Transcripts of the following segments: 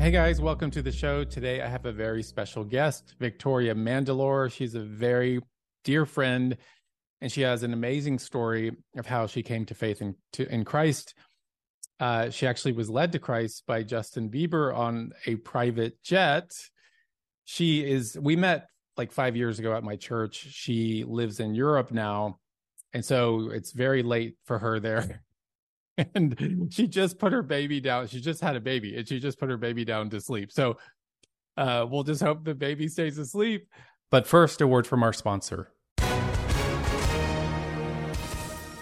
Hey guys, welcome to the show. Today I have a very special guest, Victoria Mandylor. She's a very dear friend and she has an amazing story of how she came to faith in, to, in Christ. Uh, she actually was led to Christ by Justin Bieber on a private jet. She is, we met like five years ago at my church. She lives in Europe now. And so it's very late for her there. and she just put her baby down. She just had a baby and she just put her baby down to sleep. So uh, we'll just hope the baby stays asleep. But first, a word from our sponsor.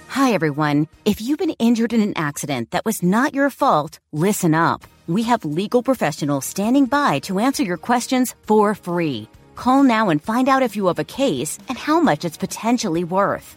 Hi, everyone. If you've been injured in an accident that was not your fault, listen up. We have legal professionals standing by to answer your questions for free. Call now and find out if you have a case and how much it's potentially worth.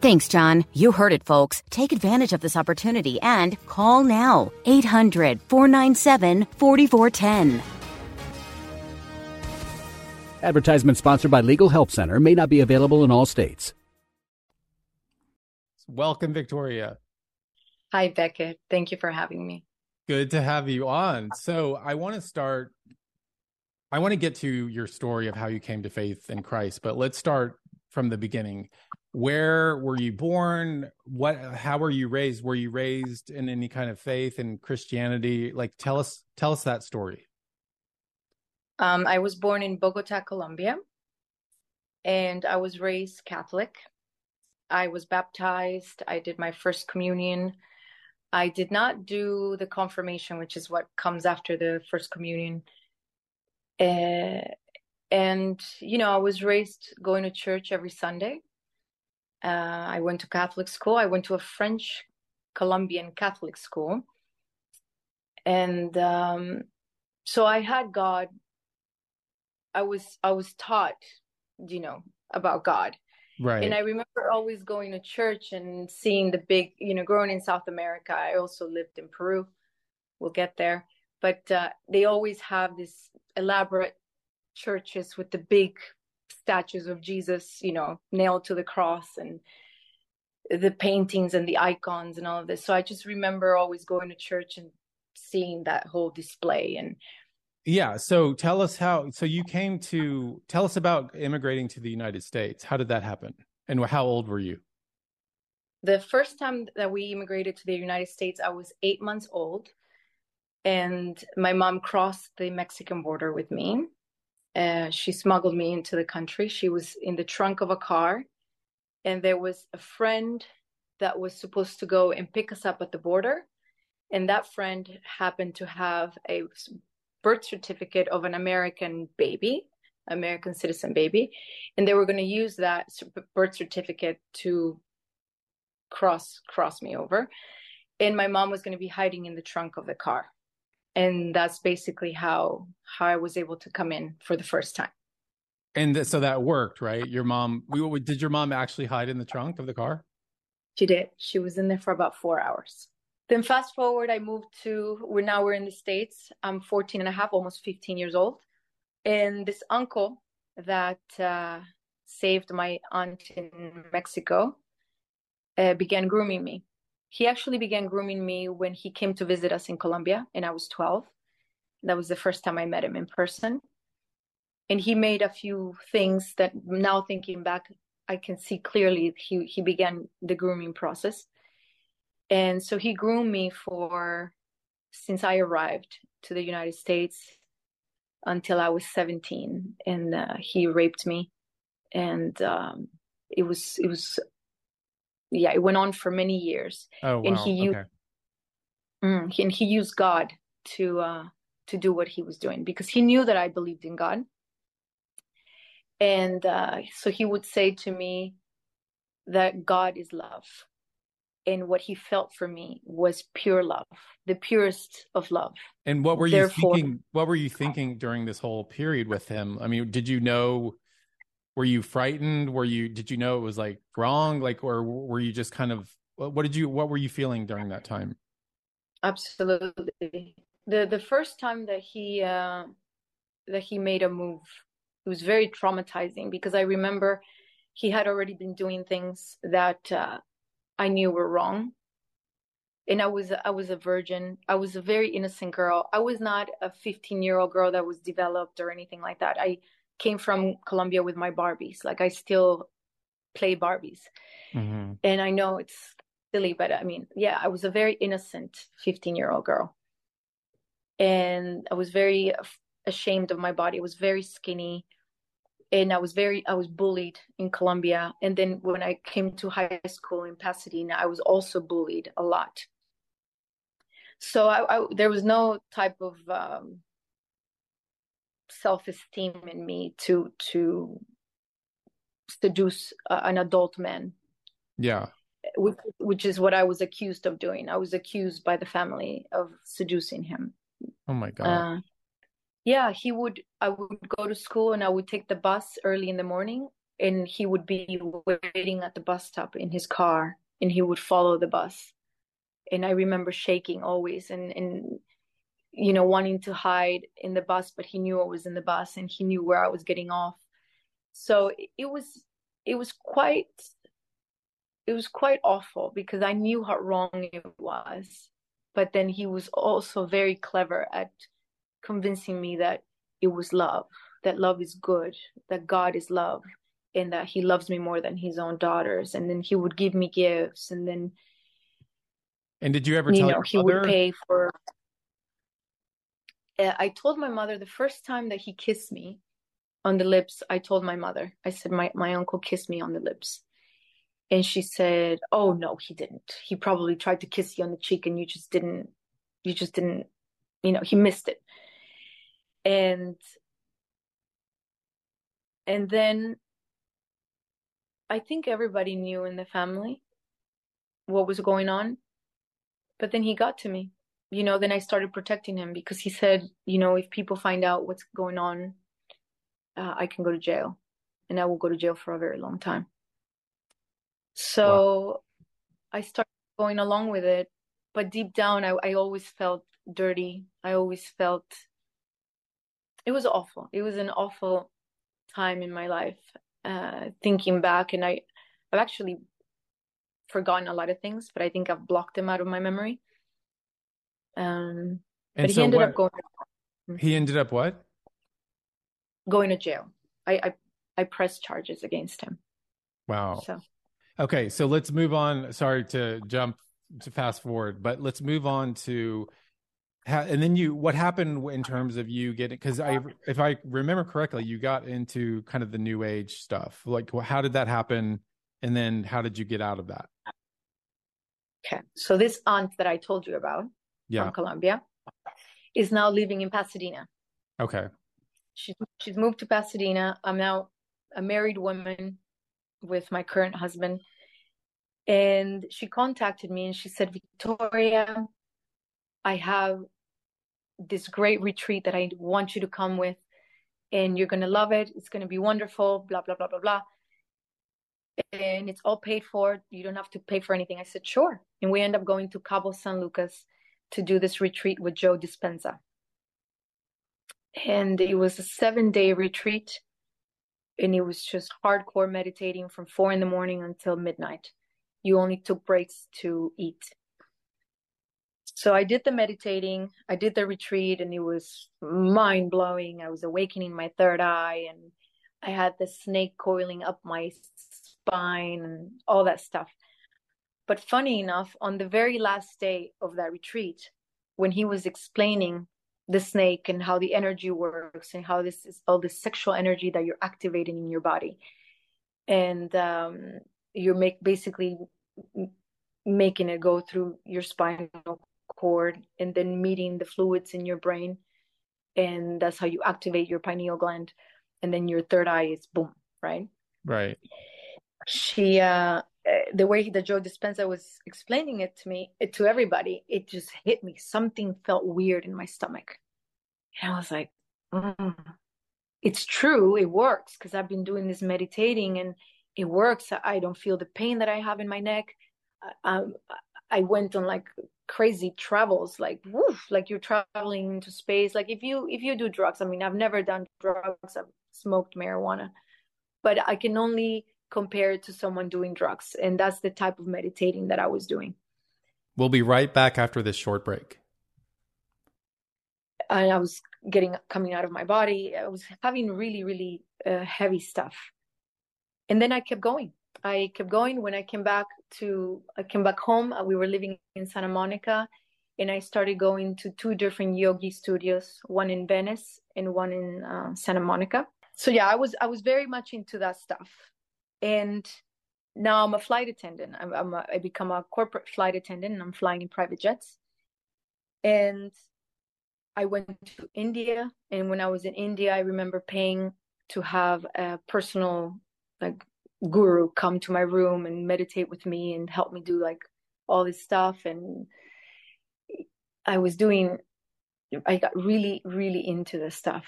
Thanks, John. You heard it, folks. Take advantage of this opportunity and call now. 800 497 4410. Advertisement sponsored by Legal Help Center may not be available in all states. Welcome, Victoria. Hi, Becket. Thank you for having me. Good to have you on. So, I want to start. I want to get to your story of how you came to faith in Christ, but let's start from the beginning. Where were you born? What? How were you raised? Were you raised in any kind of faith in Christianity? Like, tell us, tell us that story. Um, I was born in Bogota, Colombia, and I was raised Catholic. I was baptized. I did my first communion. I did not do the confirmation, which is what comes after the first communion. Uh, and, you know, I was raised going to church every Sunday. Uh, I went to Catholic school. I went to a French Colombian Catholic school. And um, so I had God. I was I was taught, you know, about God. Right. And I remember always going to church and seeing the big, you know, growing in South America. I also lived in Peru. We'll get there. But uh, they always have this elaborate churches with the big statues of Jesus, you know, nailed to the cross and the paintings and the icons and all of this. So I just remember always going to church and seeing that whole display and yeah so tell us how so you came to tell us about immigrating to the united states. How did that happen? And how old were you? The first time that we immigrated to the united states i was eight months old and my mom crossed the mexican border with me uh, she smuggled me into the country she was in the trunk of a car and there was a friend that was supposed to go and pick us up at the border and that friend happened to have a birth certificate of an American baby, American citizen baby, and they were going to use that birth certificate to cross cross me over. And my mom was going to be hiding in the trunk of the car. And that's basically how how I was able to come in for the first time. And th- so that worked, right? Your mom, we did your mom actually hide in the trunk of the car? She did. She was in there for about 4 hours. Then fast forward, I moved to, we're now we're in the States. I'm 14 and a half, almost 15 years old. And this uncle that uh, saved my aunt in Mexico uh, began grooming me. He actually began grooming me when he came to visit us in Colombia, and I was 12. That was the first time I met him in person. And he made a few things that now thinking back, I can see clearly he, he began the grooming process And so he groomed me for since I arrived to the United States until I was 17, and uh, he raped me, and um, it was it was yeah, it went on for many years. Oh, wow. And he used okay. mm, and he used God to uh, to do what he was doing because he knew that I believed in God. And uh, so he would say to me that God is love. And what he felt for me was pure love, the purest of love. And what were you Therefore- thinking? What were you thinking during this whole period with him? I mean, did you know? Were you frightened? Were you? Did you know it was like wrong? Like, or were you just kind of? What did you? What were you feeling during that time? Absolutely. The the first time that he uh, that he made a move, it was very traumatizing because I remember he had already been doing things that uh, I knew were wrong. And I was I was a virgin. I was a very innocent girl. I was not a 15 year old girl that was developed or anything like that. I came from Colombia with my Barbies. Like I still play Barbies. Mm-hmm. And I know it's silly, but I mean, yeah, I was a very innocent 15 year old girl. And I was very ashamed of my body. I was very skinny. And I was very, I was bullied in Colombia. And then when I came to high school in Pasadena, I was also bullied a lot. So I, I there was no type of um, self esteem in me to to seduce uh, an adult man Yeah. which, which is what I was accused of doing. I was accused by the family of seducing him. Oh my god. Uh, yeah, he would. I would go to school and I would take the bus early in the morning, and he would be waiting at the bus stop in his car, and he would follow the bus. And I remember shaking always, and and you know wanting to hide in the bus, but he knew I was in the bus, and he knew where I was getting off. So it, was it was quite it was quite awful because I knew how wrong it was. But then he was also very clever at convincing me that it was love, that love is good, that God is love, and that he loves me more than his own daughters. And then he would give me gifts, and then and did you ever you tell know he would pay for. Uh, I told my mother the first time that he kissed me on the lips. I told my mother. I said my my uncle kissed me on the lips. And she said, "Oh no, he didn't. He probably tried to kiss you on the cheek and you just didn't you just didn't, you know, he missed it." And and then I think everybody knew in the family what was going on. But then he got to me. You know, then I started protecting him because he said, you know, if people find out what's going on, uh, I can go to jail. And I will go to jail for a very long time. So I started going along with it. But deep down, I, I always felt dirty. I always felt it was awful. It was an awful time in my life. Uh, thinking back, and I, I've actually forgotten a lot of things, but I think I've blocked them out of my memory. Um, And but he ended what? up going he ended up what? going to jail. I I, I pressed charges against him. Wow. So Okay, so let's move on. Sorry to jump to fast forward, but let's move on to how, and then you what happened in terms of you getting because I if I remember correctly, you got into kind of the new age stuff. Like, how did that happen? And then how did you get out of that? okay, so this aunt that I told you about Yeah. from Colombia is now living in Pasadena. Okay. She's she's moved to Pasadena. I'm now a married woman with my current husband. And she contacted me and she said, Victoria, I have this great retreat that I want you to come with, and you're gonna love it. It's gonna be wonderful, blah, blah, blah, blah, blah. And it's all paid for. You don't have to pay for anything. I said, sure. And we end up going to Cabo San Lucas to do this retreat with Joe Dispenza. And it was a seven day retreat. And it was just hardcore meditating from four in the morning until midnight. You only took breaks to eat. So I did the meditating, I did the retreat, and it was mind blowing. I was awakening my third eye, and I had the snake coiling up my spine and all that stuff. But funny enough, on the very last day of that retreat, when he was explaining the snake and how the energy works and how this is all this sexual energy that you're activating in your body, and um, you're make basically making it go through your spinal cord and then meeting the fluids in your brain, and that's how you activate your pineal gland, and then your third eye is boom, right? Right. She uh the way that Joe Dispenza was explaining it to me, it, to everybody, it just hit me. Something felt weird in my stomach. And I was like, mm, it's true. It works because I've been doing this meditating and it works. I don't feel the pain that I have in my neck. I, I went on like crazy travels, like woof, like you're traveling into space. Like if you, if you do drugs, I mean, I've never done drugs. I've smoked marijuana, but I can only compared to someone doing drugs. And that's the type of meditating that I was doing. We'll be right back after this short break. And I was getting coming out of my body. I was having really, really uh, heavy stuff. And then I kept going. I kept going. When I came back to, I came back home. Uh, we were living in Santa Monica, and I started going to two different yogi studios, one in Venice and one in uh, Santa Monica. So yeah, I was I was very much into that stuff and now I'm a flight attendant. I'm, I'm a, I become a corporate flight attendant, and I'm flying in private jets. And I went to India, and when I was in India, I remember paying to have a personal like guru come to my room and meditate with me and help me do like all this stuff. And I was doing, I got really, really into this stuff.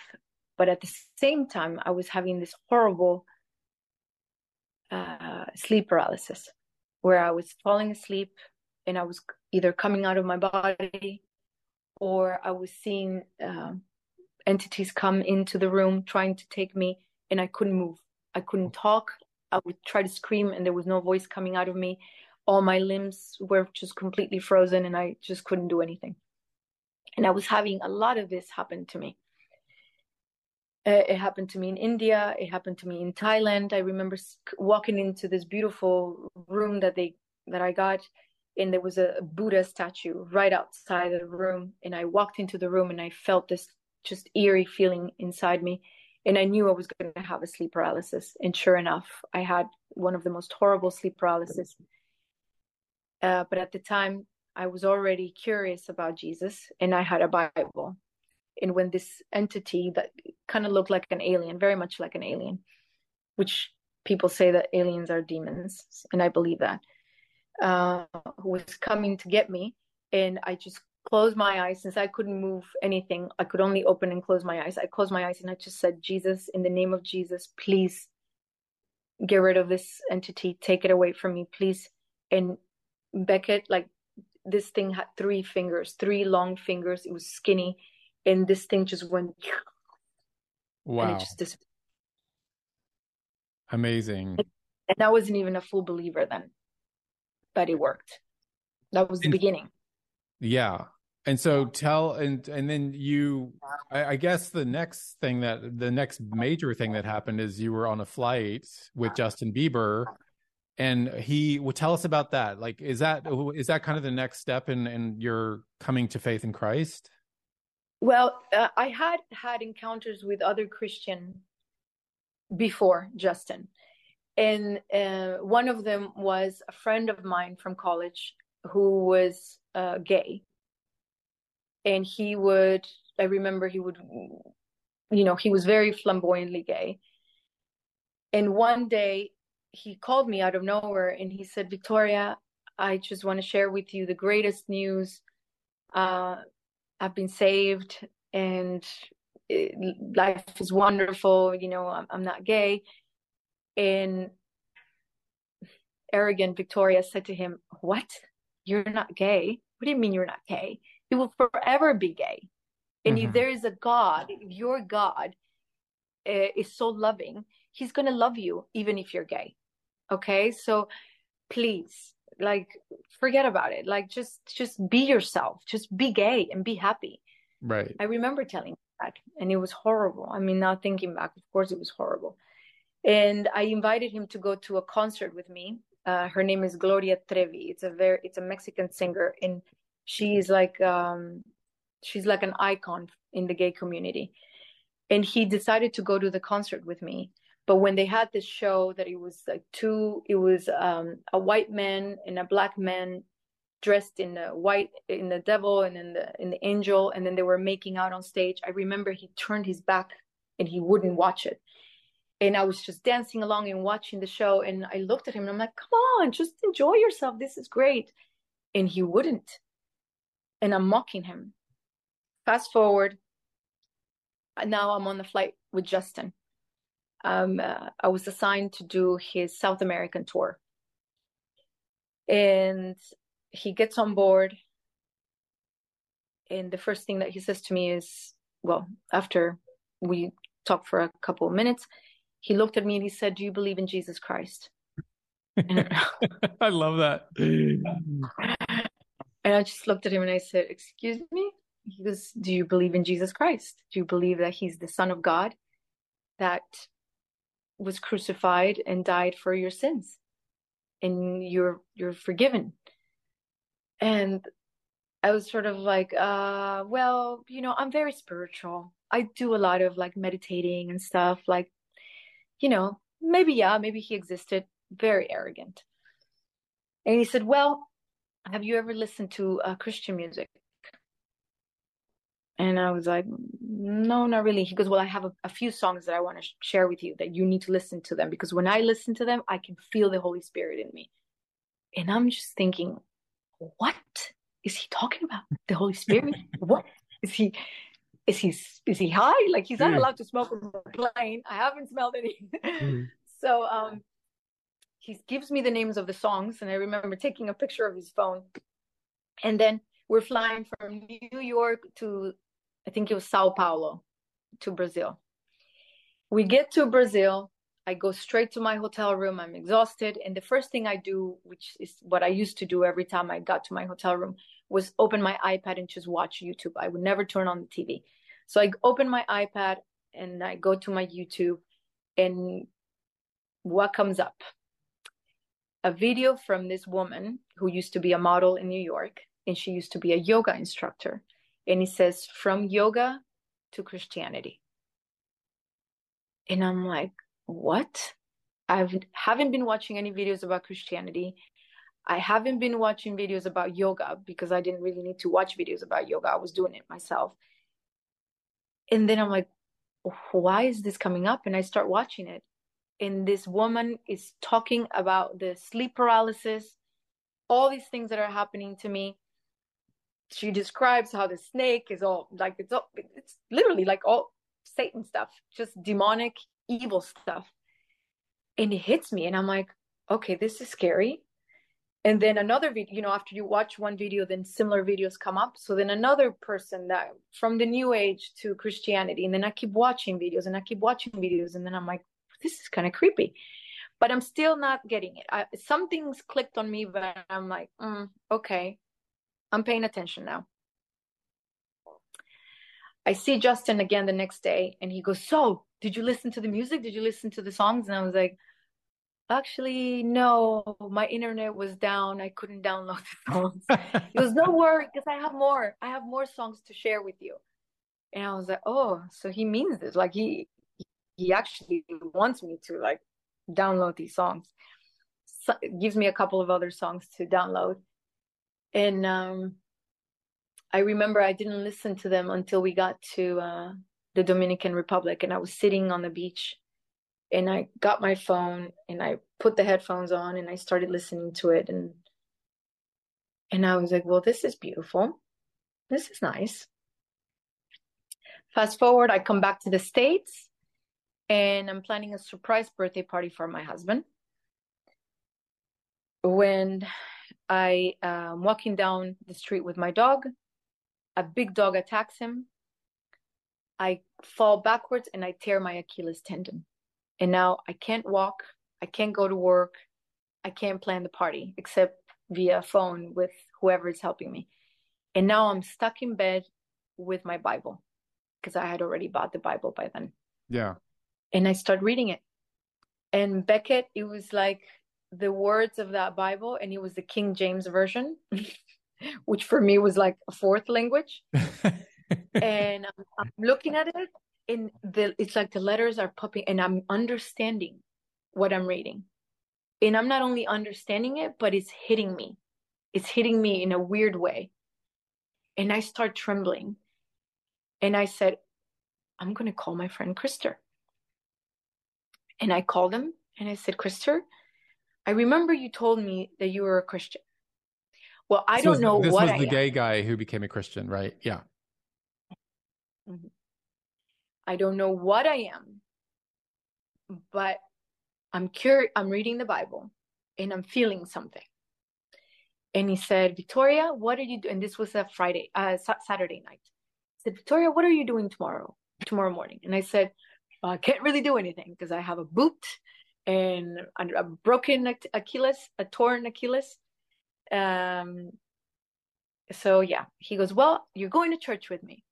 But at the same time, I was having this horrible uh, sleep paralysis, where I was falling asleep and I was either coming out of my body or I was seeing uh, entities come into the room trying to take me, and I couldn't move. I couldn't talk. I would try to scream, and there was no voice coming out of me. All my limbs were just completely frozen, and I just couldn't do anything. And I was having a lot of this happen to me. Uh, it happened to me in India. It happened to me in Thailand. I remember walking into this beautiful room that they that I got, and there was a Buddha statue right outside the room. And I walked into the room, and I felt this just eerie feeling inside me, and I knew I was going to have a sleep paralysis. And sure enough, I had one of the most horrible sleep paralysis. Uh, but at the time, I was already curious about Jesus, and I had a Bible and when this entity that kind of looked like an alien, very much like an alien, which people say that aliens are demons, and I believe that, uh, was coming to get me, and I just closed my eyes since I couldn't move anything. I could only open and close my eyes. I closed my eyes and I just said, Jesus, in the name of Jesus, please get rid of this entity, take it away from me, please. And Becket, like this thing had three fingers, three long fingers. It was skinny and this thing just went wow. just disappeared. amazing. And I wasn't even a full believer then but it worked. That was the and, beginning. Yeah. And so tell and and then you I, I, guess the next thing that the next major thing that happened is you were on a flight with justin bieber and he would tell us about that. Like is that is that kind of the next step in in your coming to faith in christ well, uh, I had had encounters with other Christian before Justin, and uh, one of them was a friend of mine from college who was uh, gay, and he would. I remember he would, you know, he was very flamboyantly gay. And one day he called me out of nowhere and he said, Victoria, I just want to share with you the greatest news. Uh, I've been saved and it, life is wonderful. You know, I'm, I'm not gay. And arrogant Victoria said to him, What? You're not gay? What do you mean you're not gay? You will forever be gay. And mm-hmm. if there is a God, your God uh, is so loving, he's going to love you even if you're gay. Okay. So please like forget about it. Like just just be yourself. Just be gay and be happy. Right. I remember telling that and it was horrible. I mean now thinking back of course it was horrible. And i invited him to go to a concert with me. Uh, her name is Gloria Trevi. It's a very it's a Mexican singer, and she's like um, she's like an icon in the gay community. And he decided to go to the concert with me. But when they had this show that it was like two, it was um, a white man and a black man dressed in the white in the devil and in the in the angel and then they were making out on stage i remember he turned his back and he wouldn't watch it. And i was just dancing along and watching the show and i looked at him and i'm like come on just enjoy yourself. This is great. And he wouldn't. And i'm mocking him. Fast forward. Now i'm on the flight with justin um, uh, i was assigned to do his south american tour. And he gets on board. And the first thing that he says to me is well after we talked for a couple of minutes he looked at me and he said do you believe in jesus christ? I love that. And i just looked at him and i said excuse me? He goes do you believe in jesus christ? Do you believe that he's the son of god? That was crucified and died for your sins and you're you're forgiven and I was sort of like, uh, well, you know, I'm very spiritual. I do a lot of like meditating and stuff. Like, you know, maybe, yeah, maybe he existed. Very arrogant. And he said, well, have you ever listened to uh, Christian music? And I was like, no, not really. He goes, well, I have a, a few songs that I want to sh- share with you that you need to listen to them because when I listen to them, I can feel the Holy Spirit in me. And I'm just thinking, what is he talking about? The Holy Spirit? what is he? Is he is he high? Like he's not allowed to smoke on the plane. I haven't smelled any. Mm. so um, he gives me the names of the songs, and I remember taking a picture of his phone. And then we're flying from New York to, I think it was Sao Paulo, to Brazil. We get to Brazil, I go straight to my hotel room. I'm exhausted. And the first thing I do, which is what I used to do every time I got to my hotel room, was open my iPad and just watch YouTube. I would never turn on the TV. So I open my iPad and I go to my YouTube, and what comes up? A video from this woman who used to be a model in New York, and she used to be a yoga instructor. And it says, From yoga to Christianity. And I'm like, what? I haven't been watching any videos about Christianity. I haven't been watching videos about yoga because I didn't really need to watch videos about yoga. I was doing it myself. And then I'm like, why is this coming up? And I start watching it. And this woman is talking about the sleep paralysis, all these things that are happening to me. She describes how the snake is all like it's all, it's literally like all Satan stuff, just demonic evil stuff. And it hits me, and I'm like, okay, this is scary. And then another video, you know, after you watch one video, then similar videos come up. So then another person that from the new age to Christianity. And then I keep watching videos and I keep watching videos. And then I'm like, this is kind of creepy. But I'm still not getting it. I, something's clicked on me, but I'm like, mm, okay, I'm paying attention now. I see Justin again the next day and he goes, So, did you listen to the music? Did you listen to the songs? And I was like, Actually, no, my internet was down. I couldn't download the songs. he goes, No worry, because I have more. I have more songs to share with you. And I was like, Oh, so he means this. Like he he actually wants me to like download these songs. So, gives me a couple of other songs to download. And um I remember I didn't listen to them until we got to uh, the Dominican Republic, and I was sitting on the beach, and I got my phone and I put the headphones on and I started listening to it, and and I was like, well, this is beautiful, this is nice. Fast forward, I come back to the states, and I'm planning a surprise birthday party for my husband. When I am um, walking down the street with my dog, a big dog attacks him. I fall backwards and I tear my Achilles tendon. And now I can't walk, I can't go to work, I can't plan the party except via phone with whoever is helping me. And now I'm stuck in bed with my Bible because I had already bought the Bible by then. Yeah. And I start reading it. And Becket, it was like the words of that Bible, and it was the King James version, which for me was like a fourth language. and I'm, I'm, looking at it, and the it's like the letters are popping, and I'm understanding what I'm reading, and I'm not only understanding it, but it's hitting me. It's hitting me in a weird way, and I start trembling, and I said, "I'm going to call my friend Krister." And I called him, and I said, "Krister." I remember you told me that you were a Christian. Well, I this don't was, know this what was I the am. gay guy who became a Christian, right? Yeah. Mm-hmm. I don't know what I am, but I'm curious. I'm reading the Bible and I'm feeling something. And he said, Victoria, what are you doing? And this was a Friday, uh, Saturday night. He said, Victoria, what are you doing tomorrow, tomorrow morning? And I said, well, I can't really do anything because I have a boot and a broken Achilles, a torn Achilles. Um, so yeah, he goes, well, you're going to church with me.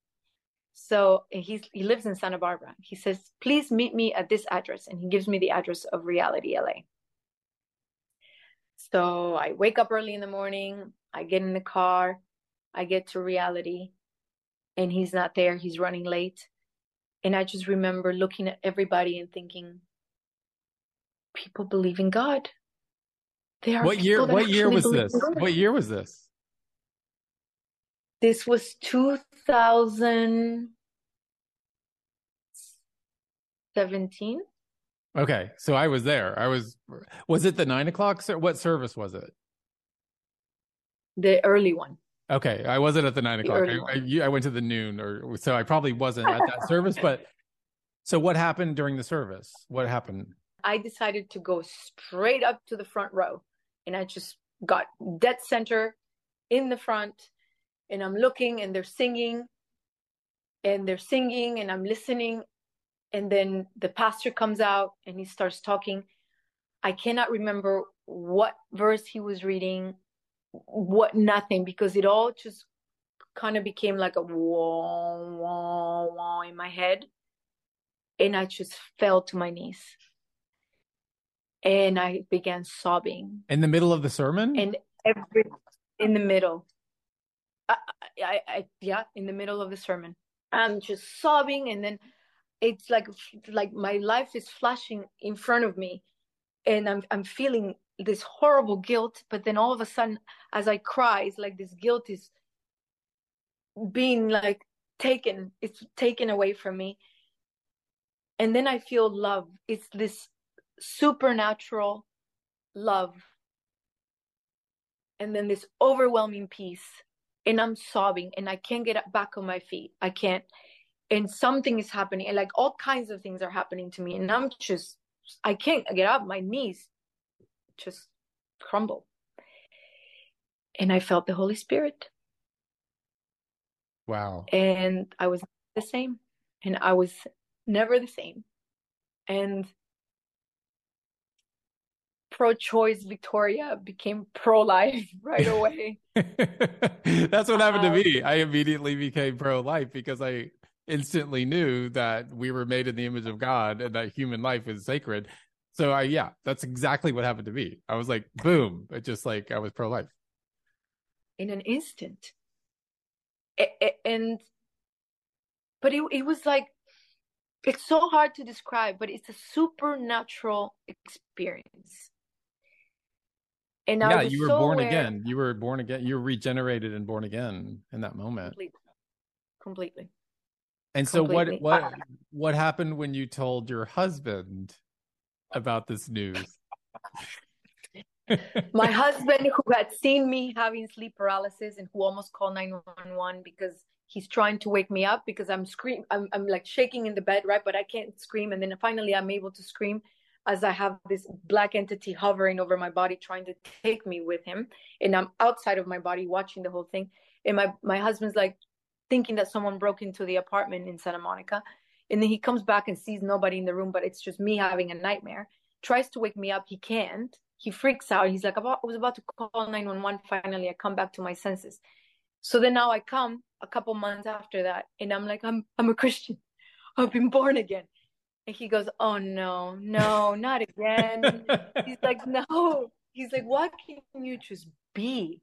So he's he lives in Santa Barbara. He says, please meet me at this address, and he gives me the address of Reality LA. So I wake up early in the morning. I get in the car. I get to Reality, and he's not there. He's running late. And I just remember looking at everybody and thinking, people believe in God. There are what year? What year was this? What year was this? This was 2017. Okay, so I was there. I was. Was it the nine o'clock? What service was it? The early one. Okay, I wasn't at the nine o'clock. I, I, I, went to the noon, or so I probably wasn't at that service. But so, what happened during the service? What happened? I decided to go straight up to the front row and I just got dead center in the front and I'm looking and they're singing and they're singing and I'm listening and then the pastor comes out and he starts talking. I cannot remember what verse he was reading what nothing because it all just kind of became like a wah wah wah in my head and I just fell to my knees and I began sobbing. In the middle of the sermon? And every in the middle. I, I, I, yeah, in the middle of the sermon. I'm just sobbing and then it's like like my life is flashing in front of me and I'm I'm feeling this horrible guilt, but then all of a sudden as I cry, it's like this guilt is being like taken, it's taken away from me. And then I feel love. It's this supernatural love and then this overwhelming peace and i'm sobbing and i can't get back on my feet. I can't and something is happening and like all kinds of things are happening to me and i'm just i can't get up. My knees just crumble. And i felt the holy spirit. Wow. And i was the same and i was never the same. And pro-choice Victoria became pro-life right away. That's what happened to me. Um, I immediately became pro-life because I instantly knew that we were made in the image of God and that human life is sacred. So I yeah, that's exactly what happened to me. I was like, boom, it just like I was pro-life. In an instant. And but it it was like it's so hard to describe, but it's a supernatural experience and yeah, you were so born aware... again. You were born again. You were regenerated and born again in that moment. Completely. Completely. And so Completely. what what what happened when you told your husband about this news? My husband who had seen me having sleep paralysis and who almost called 911 because he's trying to wake me up because I'm scream I'm I'm like shaking in the bed, right? But I can't scream and then finally I'm able to scream as I have this black entity hovering over my body, trying to take me with him. And I'm outside of my body watching the whole thing. And my, my husband's like thinking that someone broke into the apartment in Santa Monica. And then he comes back and sees nobody in the room, but it's just me having a nightmare. Tries to wake me up. He can't. He freaks out. He's like, I was about to call 911. Finally, I come back to my senses. So then now I come a couple months after that and I'm like, I'm, I'm a Christian. I've been born again And he goes, Oh no, no, not again. He's like, No. He's like, Why can you just be?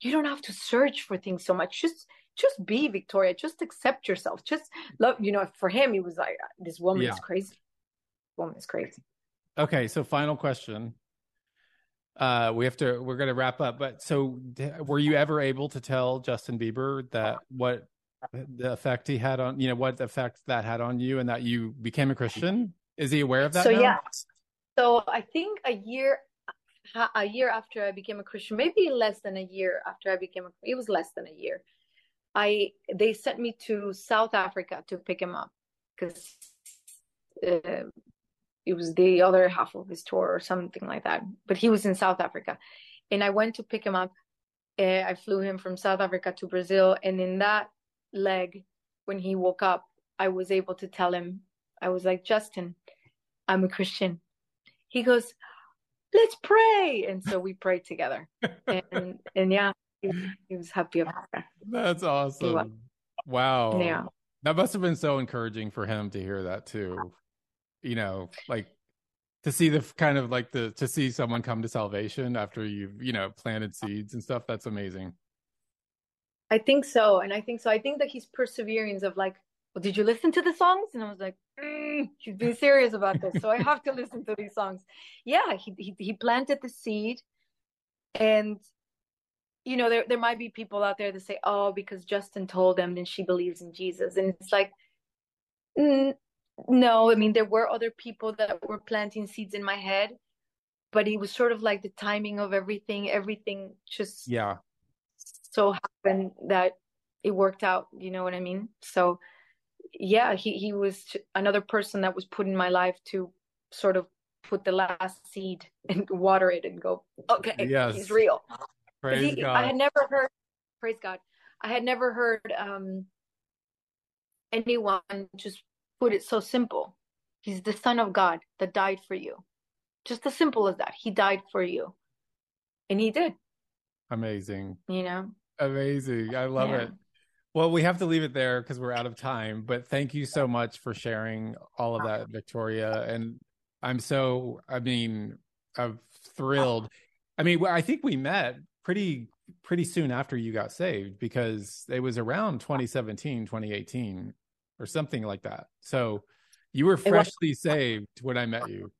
You don't have to search for things so much. Just just be Victoria. Just accept yourself. Just love, you know, for him, he was like, This woman Yeah. is crazy. This woman is crazy. Okay, so final question. Uh, we have to. We're going to wrap up. But so, were you ever able to tell Justin Bieber that what the effect he had on you know what effect that had on you, and that you became a Christian? Is he aware of that? so now? yeah so i think a year a year after i became a christian maybe less than a year after i became a it was less than a year i they sent me to south africa to pick him up because uh, it was the other half of his tour or something like that but he was in south africa and i went to pick him up uh, i flew him from south africa to brazil and in that leg when he woke up i was able to tell him i was like justin I'm a Christian. He goes, let's pray. And so we prayed together. And and yeah, he, he was happy about that. That's awesome. Wow. Yeah. That must have been so encouraging for him to hear that too. You know, like to see the kind of like the to see someone come to salvation after you've, you know, planted seeds and stuff. That's amazing. I think so. And I think so. I think that his perseverance of like, well, did you listen to the songs? And I was like, mm, he's being serious about this. So I have to listen to these songs. Yeah, he, he, he planted the seed. And, you know, there, there might be people out there that say, oh, because Justin told them, then she believes in Jesus. And it's like, mm, no, I mean, there were other people that were planting seeds in my head, but it was sort of like the timing of everything. Everything just Yeah. So happened that it worked out you know what i mean? So yeah he he was another person that was put in my life to sort of put the last seed and water it and go okay Yes. he's real. Praise he- God. i had never heard praise god i had never heard um anyone just put it so simple. He's the son of god that died for you. Just as simple as that. He died for you. And he did. Amazing. you know Amazing. I love Yeah. it. Well, we have to leave it there because we're out of time. But thank you so much for sharing all of that, Victoria. And I'm so, I mean, I'm thrilled. I mean, I think we met pretty pretty soon after you got saved because it was around 2017, 2018 or something like that. So you were was. freshly saved when I met you.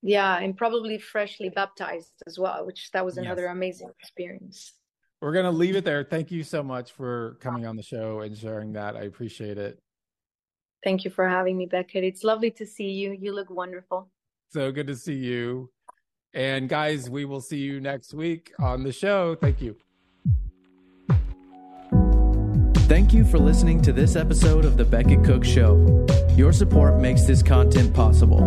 Yeah, and probably freshly baptized as well, which that was another Yes. amazing experience. We're going to leave it there. Thank you so much for coming on the show and sharing that. I appreciate it. Thank you for having me, Becket. It's lovely to see you. You look wonderful. So good to see you. And guys, we will see you next week on the show. Thank you. Thank you for listening to this episode of The Becket Cook Show. Your support makes this content possible.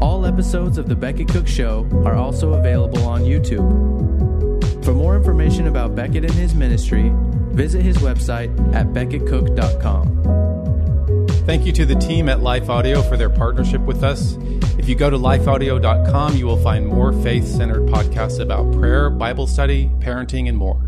All episodes of The Becket Cook Show are also available on YouTube. For more information about Becket and his ministry, visit his website at becketcook.com. Thank you to the team at Life Audio for their partnership with us. If you go to lifeaudio.com, you will find more faith centered podcasts about prayer, Bible study, parenting, and more.